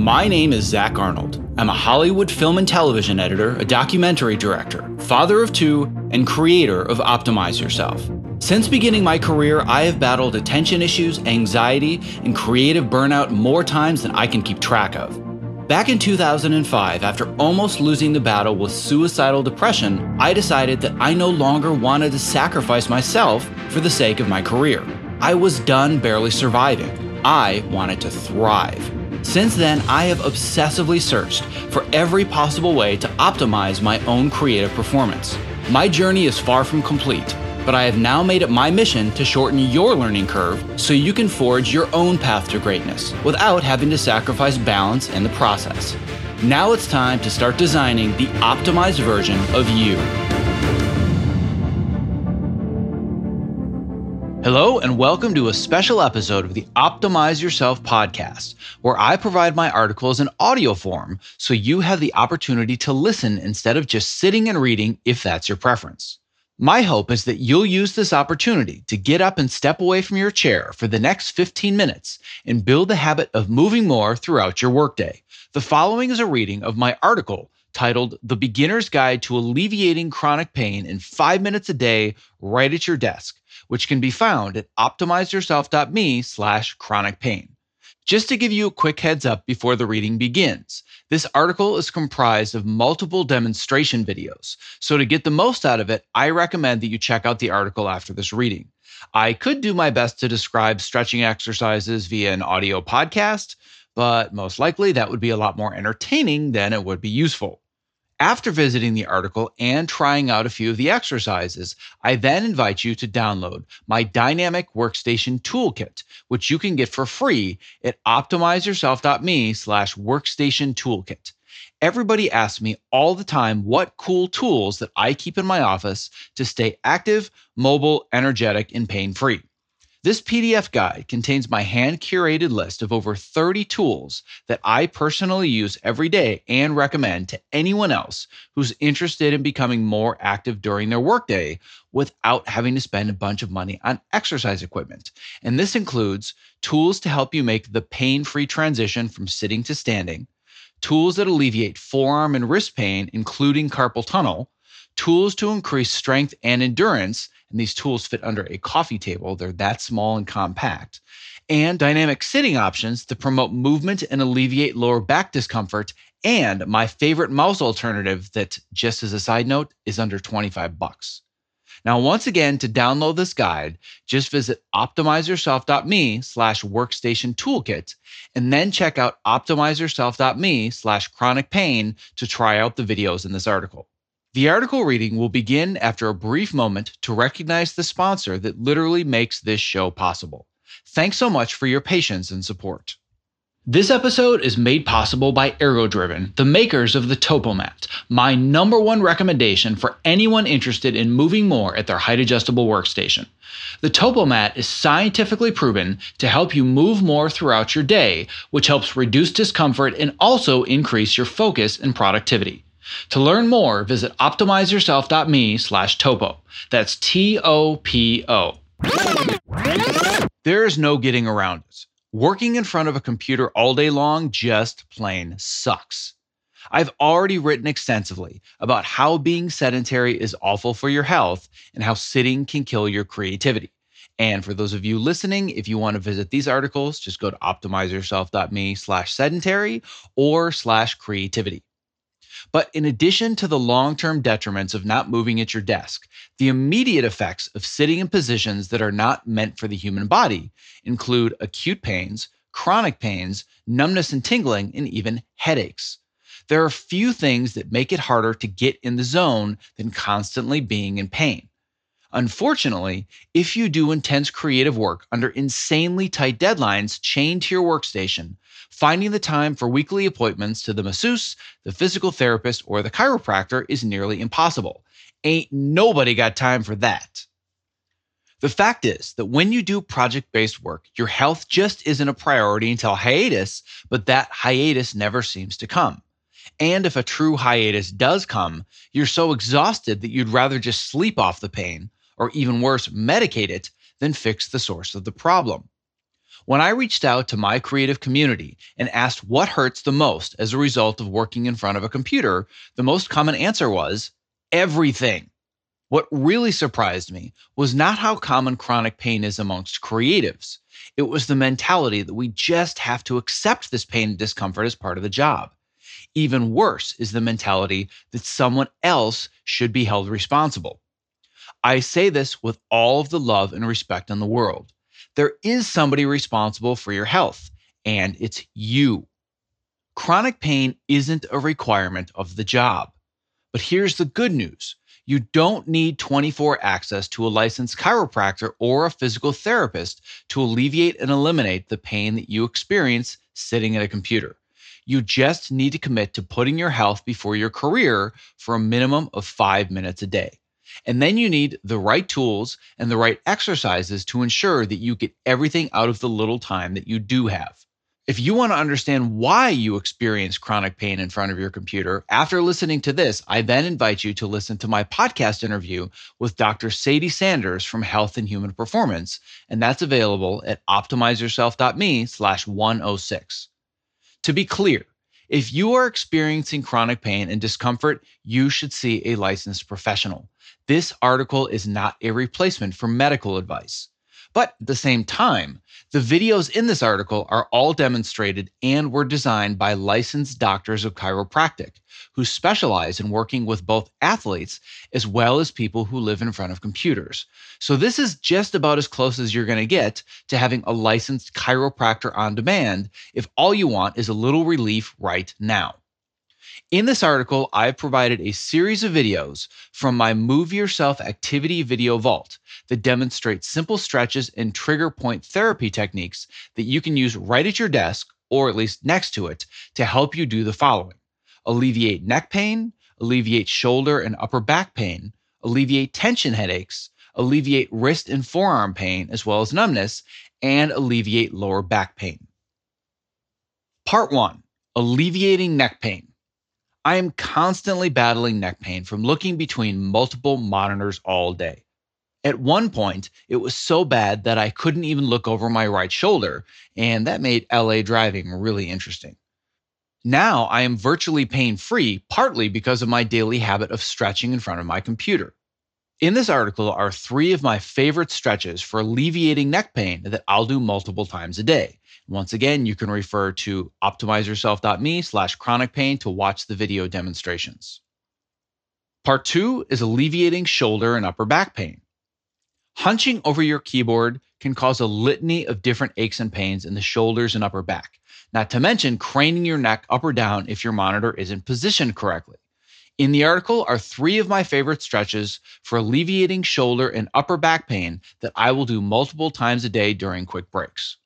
My name is Zach Arnold. I'm a Hollywood film and television editor, a documentary director, father of two, and creator of Optimize Yourself. Since beginning my career, I have battled attention issues, anxiety, and creative burnout more times than I can keep track of. Back in 2005, after almost losing the battle with suicidal depression, I decided that I no longer wanted to sacrifice myself for the sake of my career. I was done barely surviving. I wanted to thrive. Since then, I have obsessively searched for every possible way to optimize my own creative performance. My journey is far from complete, but I have now made it my mission to shorten your learning curve so you can forge your own path to greatness without having to sacrifice balance in the process. Now it's time to start designing the optimized version of you. Hello, and welcome to a special episode of the Optimize Yourself podcast, where I provide my articles in audio form so you have the opportunity to listen instead of just sitting and reading if that's your preference. My hope is that you'll use this opportunity to get up and step away from your chair for the next 15 minutes and build the habit of moving more throughout your workday. The following is a reading of my article titled The Beginner's Guide to Alleviating Chronic Pain in 5 minutes a day right at your desk, which can be found at optimizeyourself.me slash chronic pain. Just to give you a quick heads up before the reading begins, this article is comprised of multiple demonstration videos. So to get the most out of it, I recommend that you check out the article after this reading. I could do my best to describe stretching exercises via an audio podcast, but most likely that would be a lot more entertaining than it would be useful. After visiting the article and trying out a few of the exercises, I then invite you to download my Dynamic Workstation Toolkit, which you can get for free at optimizeyourself.me slash workstation toolkit. Everybody asks me all the time what cool tools that I keep in my office to stay active, mobile, energetic, and pain free. This PDF guide contains my hand curated list of over 30 tools that I personally use every day and recommend to anyone else who's interested in becoming more active during their workday without having to spend a bunch of money on exercise equipment. And this includes tools to help you make the pain free transition from sitting to standing, tools that alleviate forearm and wrist pain, including carpal tunnel, tools to increase strength and endurance and these tools fit under a coffee table. They're that small and compact. And dynamic sitting options to promote movement and alleviate lower back discomfort. And my favorite mouse alternative that, just as a side note, is under 25 bucks. Now, once again, to download this guide, just visit optimizeyourself.me slash workstation toolkit and then check out optimizeyourself.me slash chronic pain to try out the videos in this article. The article reading will begin after a brief moment to recognize the sponsor that literally makes this show possible. Thanks so much for your patience and support. This episode is made possible by Ergodriven, the makers of the TopoMat, my number one recommendation for anyone interested in moving more at their height adjustable workstation. The TopoMat is scientifically proven to help you move more throughout your day, which helps reduce discomfort and also increase your focus and productivity. To learn more, visit optimizeyourself.me slash topo. That's T O P O. There is no getting around it. Working in front of a computer all day long just plain sucks. I've already written extensively about how being sedentary is awful for your health and how sitting can kill your creativity. And for those of you listening, if you want to visit these articles, just go to optimizeyourself.me slash sedentary or slash creativity. But in addition to the long term detriments of not moving at your desk, the immediate effects of sitting in positions that are not meant for the human body include acute pains, chronic pains, numbness and tingling, and even headaches. There are few things that make it harder to get in the zone than constantly being in pain. Unfortunately, if you do intense creative work under insanely tight deadlines chained to your workstation, finding the time for weekly appointments to the masseuse, the physical therapist, or the chiropractor is nearly impossible. Ain't nobody got time for that. The fact is that when you do project based work, your health just isn't a priority until hiatus, but that hiatus never seems to come. And if a true hiatus does come, you're so exhausted that you'd rather just sleep off the pain, or even worse, medicate it, than fix the source of the problem. When I reached out to my creative community and asked what hurts the most as a result of working in front of a computer, the most common answer was everything. What really surprised me was not how common chronic pain is amongst creatives. It was the mentality that we just have to accept this pain and discomfort as part of the job. Even worse is the mentality that someone else should be held responsible. I say this with all of the love and respect in the world there is somebody responsible for your health, and it's you. Chronic pain isn't a requirement of the job. But here's the good news you don't need 24 access to a licensed chiropractor or a physical therapist to alleviate and eliminate the pain that you experience sitting at a computer. You just need to commit to putting your health before your career for a minimum of five minutes a day. And then you need the right tools and the right exercises to ensure that you get everything out of the little time that you do have. If you want to understand why you experience chronic pain in front of your computer, after listening to this, I then invite you to listen to my podcast interview with Dr. Sadie Sanders from Health and Human Performance, and that's available at optimizeyourself.me slash 106. To be clear, if you are experiencing chronic pain and discomfort, you should see a licensed professional. This article is not a replacement for medical advice. But at the same time, the videos in this article are all demonstrated and were designed by licensed doctors of chiropractic who specialize in working with both athletes as well as people who live in front of computers. So, this is just about as close as you're going to get to having a licensed chiropractor on demand if all you want is a little relief right now. In this article, I've provided a series of videos from my Move Yourself Activity Video Vault that demonstrate simple stretches and trigger point therapy techniques that you can use right at your desk or at least next to it to help you do the following alleviate neck pain, alleviate shoulder and upper back pain, alleviate tension headaches, alleviate wrist and forearm pain, as well as numbness, and alleviate lower back pain. Part one alleviating neck pain. I am constantly battling neck pain from looking between multiple monitors all day. At one point, it was so bad that I couldn't even look over my right shoulder, and that made LA driving really interesting. Now I am virtually pain free, partly because of my daily habit of stretching in front of my computer. In this article are three of my favorite stretches for alleviating neck pain that I'll do multiple times a day. Once again, you can refer to optimizeyourself.me slash chronic pain to watch the video demonstrations. Part two is alleviating shoulder and upper back pain. Hunching over your keyboard can cause a litany of different aches and pains in the shoulders and upper back, not to mention craning your neck up or down if your monitor isn't positioned correctly. In the article are three of my favorite stretches for alleviating shoulder and upper back pain that I will do multiple times a day during quick breaks.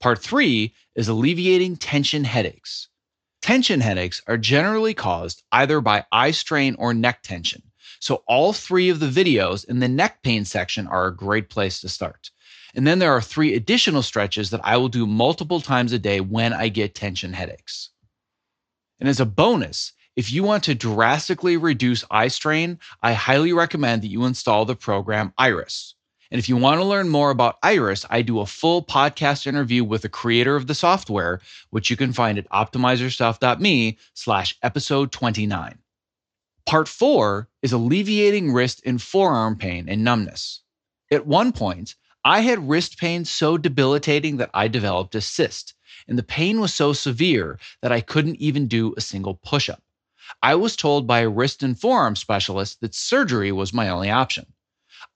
Part three is alleviating tension headaches. Tension headaches are generally caused either by eye strain or neck tension. So, all three of the videos in the neck pain section are a great place to start. And then there are three additional stretches that I will do multiple times a day when I get tension headaches. And as a bonus, if you want to drastically reduce eye strain, I highly recommend that you install the program Iris. And if you want to learn more about Iris, I do a full podcast interview with the creator of the software, which you can find at optimizeyourself.me slash episode 29. Part four is alleviating wrist and forearm pain and numbness. At one point, I had wrist pain so debilitating that I developed a cyst, and the pain was so severe that I couldn't even do a single push up. I was told by a wrist and forearm specialist that surgery was my only option.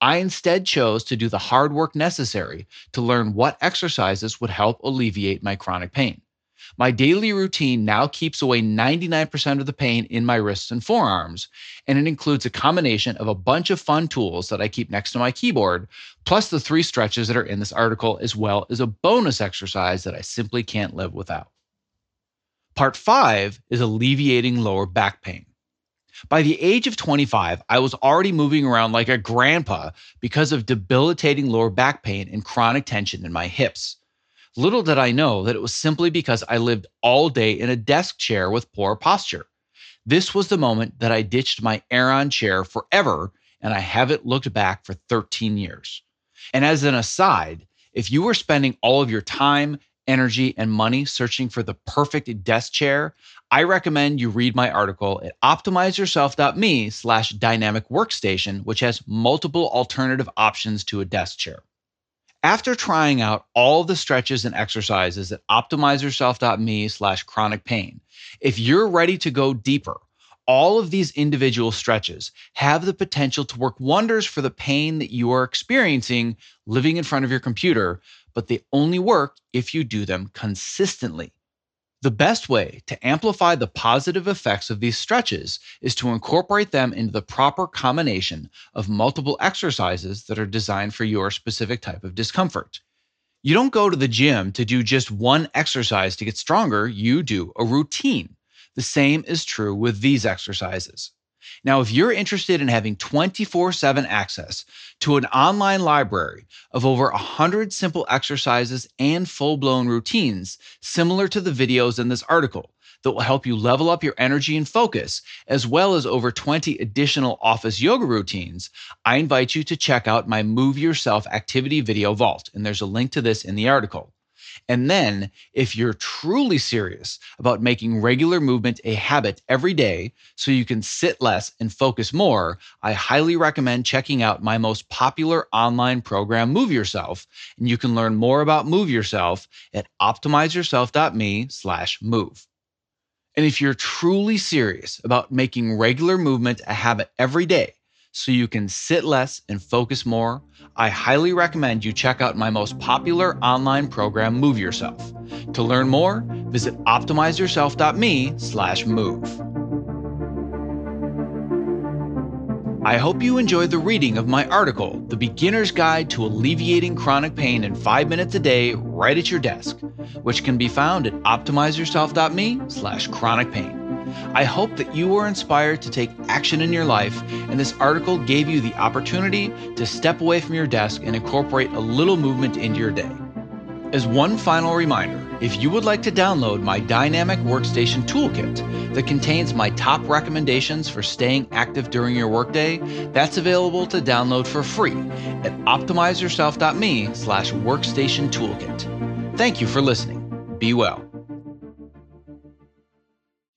I instead chose to do the hard work necessary to learn what exercises would help alleviate my chronic pain. My daily routine now keeps away 99% of the pain in my wrists and forearms, and it includes a combination of a bunch of fun tools that I keep next to my keyboard, plus the three stretches that are in this article, as well as a bonus exercise that I simply can't live without. Part five is alleviating lower back pain. By the age of 25, I was already moving around like a grandpa because of debilitating lower back pain and chronic tension in my hips. Little did I know that it was simply because I lived all day in a desk chair with poor posture. This was the moment that I ditched my Aeron chair forever, and I haven't looked back for 13 years. And as an aside, If you were spending all of your time, energy, and money searching for the perfect desk chair, I recommend you read my article at optimizeyourself.me slash dynamic workstation, which has multiple alternative options to a desk chair. After trying out all the stretches and exercises at optimizeyourself.me slash chronic pain, if you're ready to go deeper, all of these individual stretches have the potential to work wonders for the pain that you are experiencing living in front of your computer, but they only work if you do them consistently. The best way to amplify the positive effects of these stretches is to incorporate them into the proper combination of multiple exercises that are designed for your specific type of discomfort. You don't go to the gym to do just one exercise to get stronger, you do a routine. The same is true with these exercises. Now, if you're interested in having 24 7 access to an online library of over 100 simple exercises and full blown routines, similar to the videos in this article, that will help you level up your energy and focus, as well as over 20 additional office yoga routines, I invite you to check out my Move Yourself Activity Video Vault. And there's a link to this in the article. And then, if you're truly serious about making regular movement a habit every day so you can sit less and focus more, I highly recommend checking out my most popular online program, Move Yourself. And you can learn more about Move Yourself at optimizeyourself.me slash move. And if you're truly serious about making regular movement a habit every day, so you can sit less and focus more, I highly recommend you check out my most popular online program, Move Yourself. To learn more, visit optimizeyourself.me/move. I hope you enjoyed the reading of my article, The Beginner's Guide to Alleviating Chronic Pain in 5 minutes a day right at your desk, which can be found at optimizeyourself.me/chronic pain. I hope that you were inspired to take action in your life, and this article gave you the opportunity to step away from your desk and incorporate a little movement into your day. As one final reminder, if you would like to download my Dynamic Workstation Toolkit that contains my top recommendations for staying active during your workday, that's available to download for free at optimizeyourself.me slash workstation toolkit. Thank you for listening. Be well.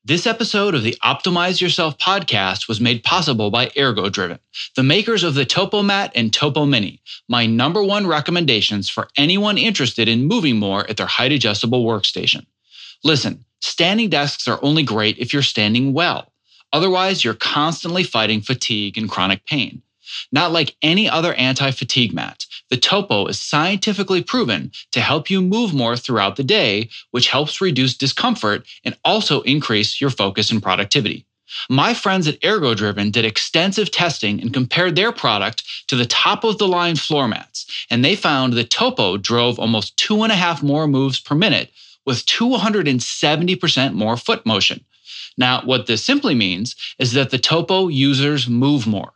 This episode of the Optimize Yourself podcast was made possible by Ergodriven, the makers of the TopoMat and Topo Mini, my number one recommendations for anyone interested in moving more at their height adjustable workstation. Listen, standing desks are only great if you're standing well. Otherwise, you're constantly fighting fatigue and chronic pain. Not like any other anti fatigue mat, the Topo is scientifically proven to help you move more throughout the day, which helps reduce discomfort and also increase your focus and productivity. My friends at Ergodriven did extensive testing and compared their product to the top of the line floor mats, and they found the Topo drove almost two and a half more moves per minute with 270% more foot motion. Now, what this simply means is that the Topo users move more.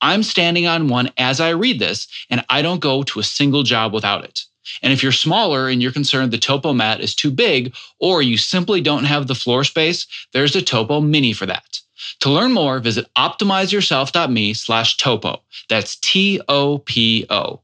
I'm standing on one as I read this, and I don't go to a single job without it. And if you're smaller and you're concerned the Topo mat is too big, or you simply don't have the floor space, there's a Topo Mini for that. To learn more, visit optimizeyourself.me slash topo. That's T O P O.